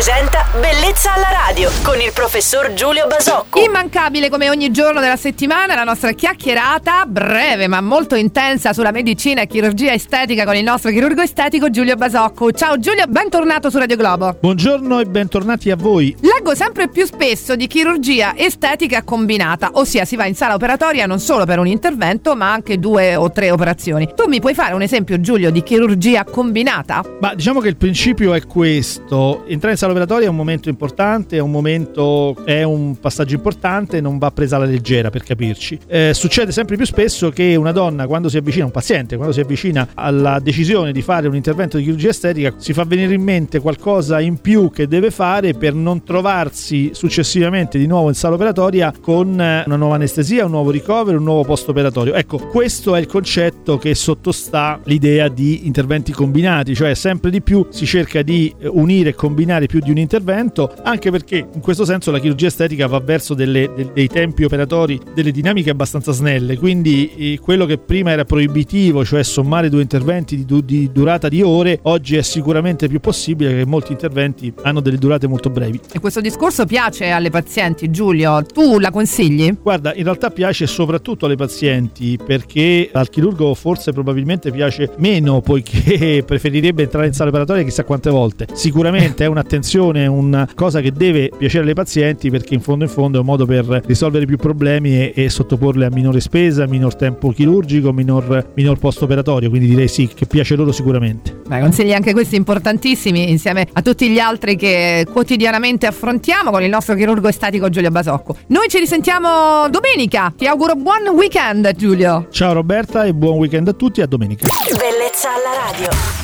presenta Bellezza alla radio con il professor Giulio Basocco. Immancabile come ogni giorno della settimana la nostra chiacchierata, breve ma molto intensa sulla medicina e chirurgia estetica con il nostro chirurgo estetico Giulio Basocco. Ciao Giulio, bentornato su Radio Globo. Buongiorno e bentornati a voi. Leggo sempre più spesso di chirurgia estetica combinata, ossia si va in sala operatoria non solo per un intervento ma anche due o tre operazioni. Tu mi puoi fare un esempio Giulio di chirurgia combinata? Ma diciamo che il principio è questo, entrare in sala operatoria è un momento importante, è un momento, è un passaggio importante, non va presa alla leggera per capirci. Eh, succede sempre più spesso che una donna quando si avvicina, un paziente, quando si avvicina alla decisione di fare un intervento di chirurgia estetica, si fa venire in mente qualcosa in più che deve fare per non trovarsi successivamente di nuovo in sala operatoria con eh, una nuova anestesia, un nuovo ricovero, un nuovo post operatorio. Ecco, questo è il concetto che sottostà l'idea di interventi combinati, cioè sempre di più si cerca di eh, unire e combinare più di un intervento, anche perché in questo senso la chirurgia estetica va verso delle, de, dei tempi operatori, delle dinamiche abbastanza snelle, quindi eh, quello che prima era proibitivo, cioè sommare due interventi di, du, di, durata di ore, oggi è sicuramente più possibile perché molti interventi hanno delle durate molto brevi. E questo discorso piace alle pazienti, Giulio? Tu la consigli? Guarda, in realtà piace soprattutto alle pazienti perché al chirurgo forse probabilmente piace meno poiché preferirebbe entrare in sala operatoria chissà quante volte. Sicuramente è un'attenzione, una cosa che deve piacere alle pazienti perché in fondo in fondo è un modo per risolvere più problemi e, e sottoporle a minore spesa, minor tempo chirurgico, minor, minor post operatorio, quindi direi sì che piace loro sicuramente. Beh, consigli anche questi importantissimi insieme a tutti gli altri che quotidianamente affrontiamo con il nostro chirurgo estatico Giulio Basocco. Noi ci risentiamo domenica. Ti auguro buon weekend Giulio. Ciao Roberta e buon weekend a tutti, a domenica. Bellezza alla radio.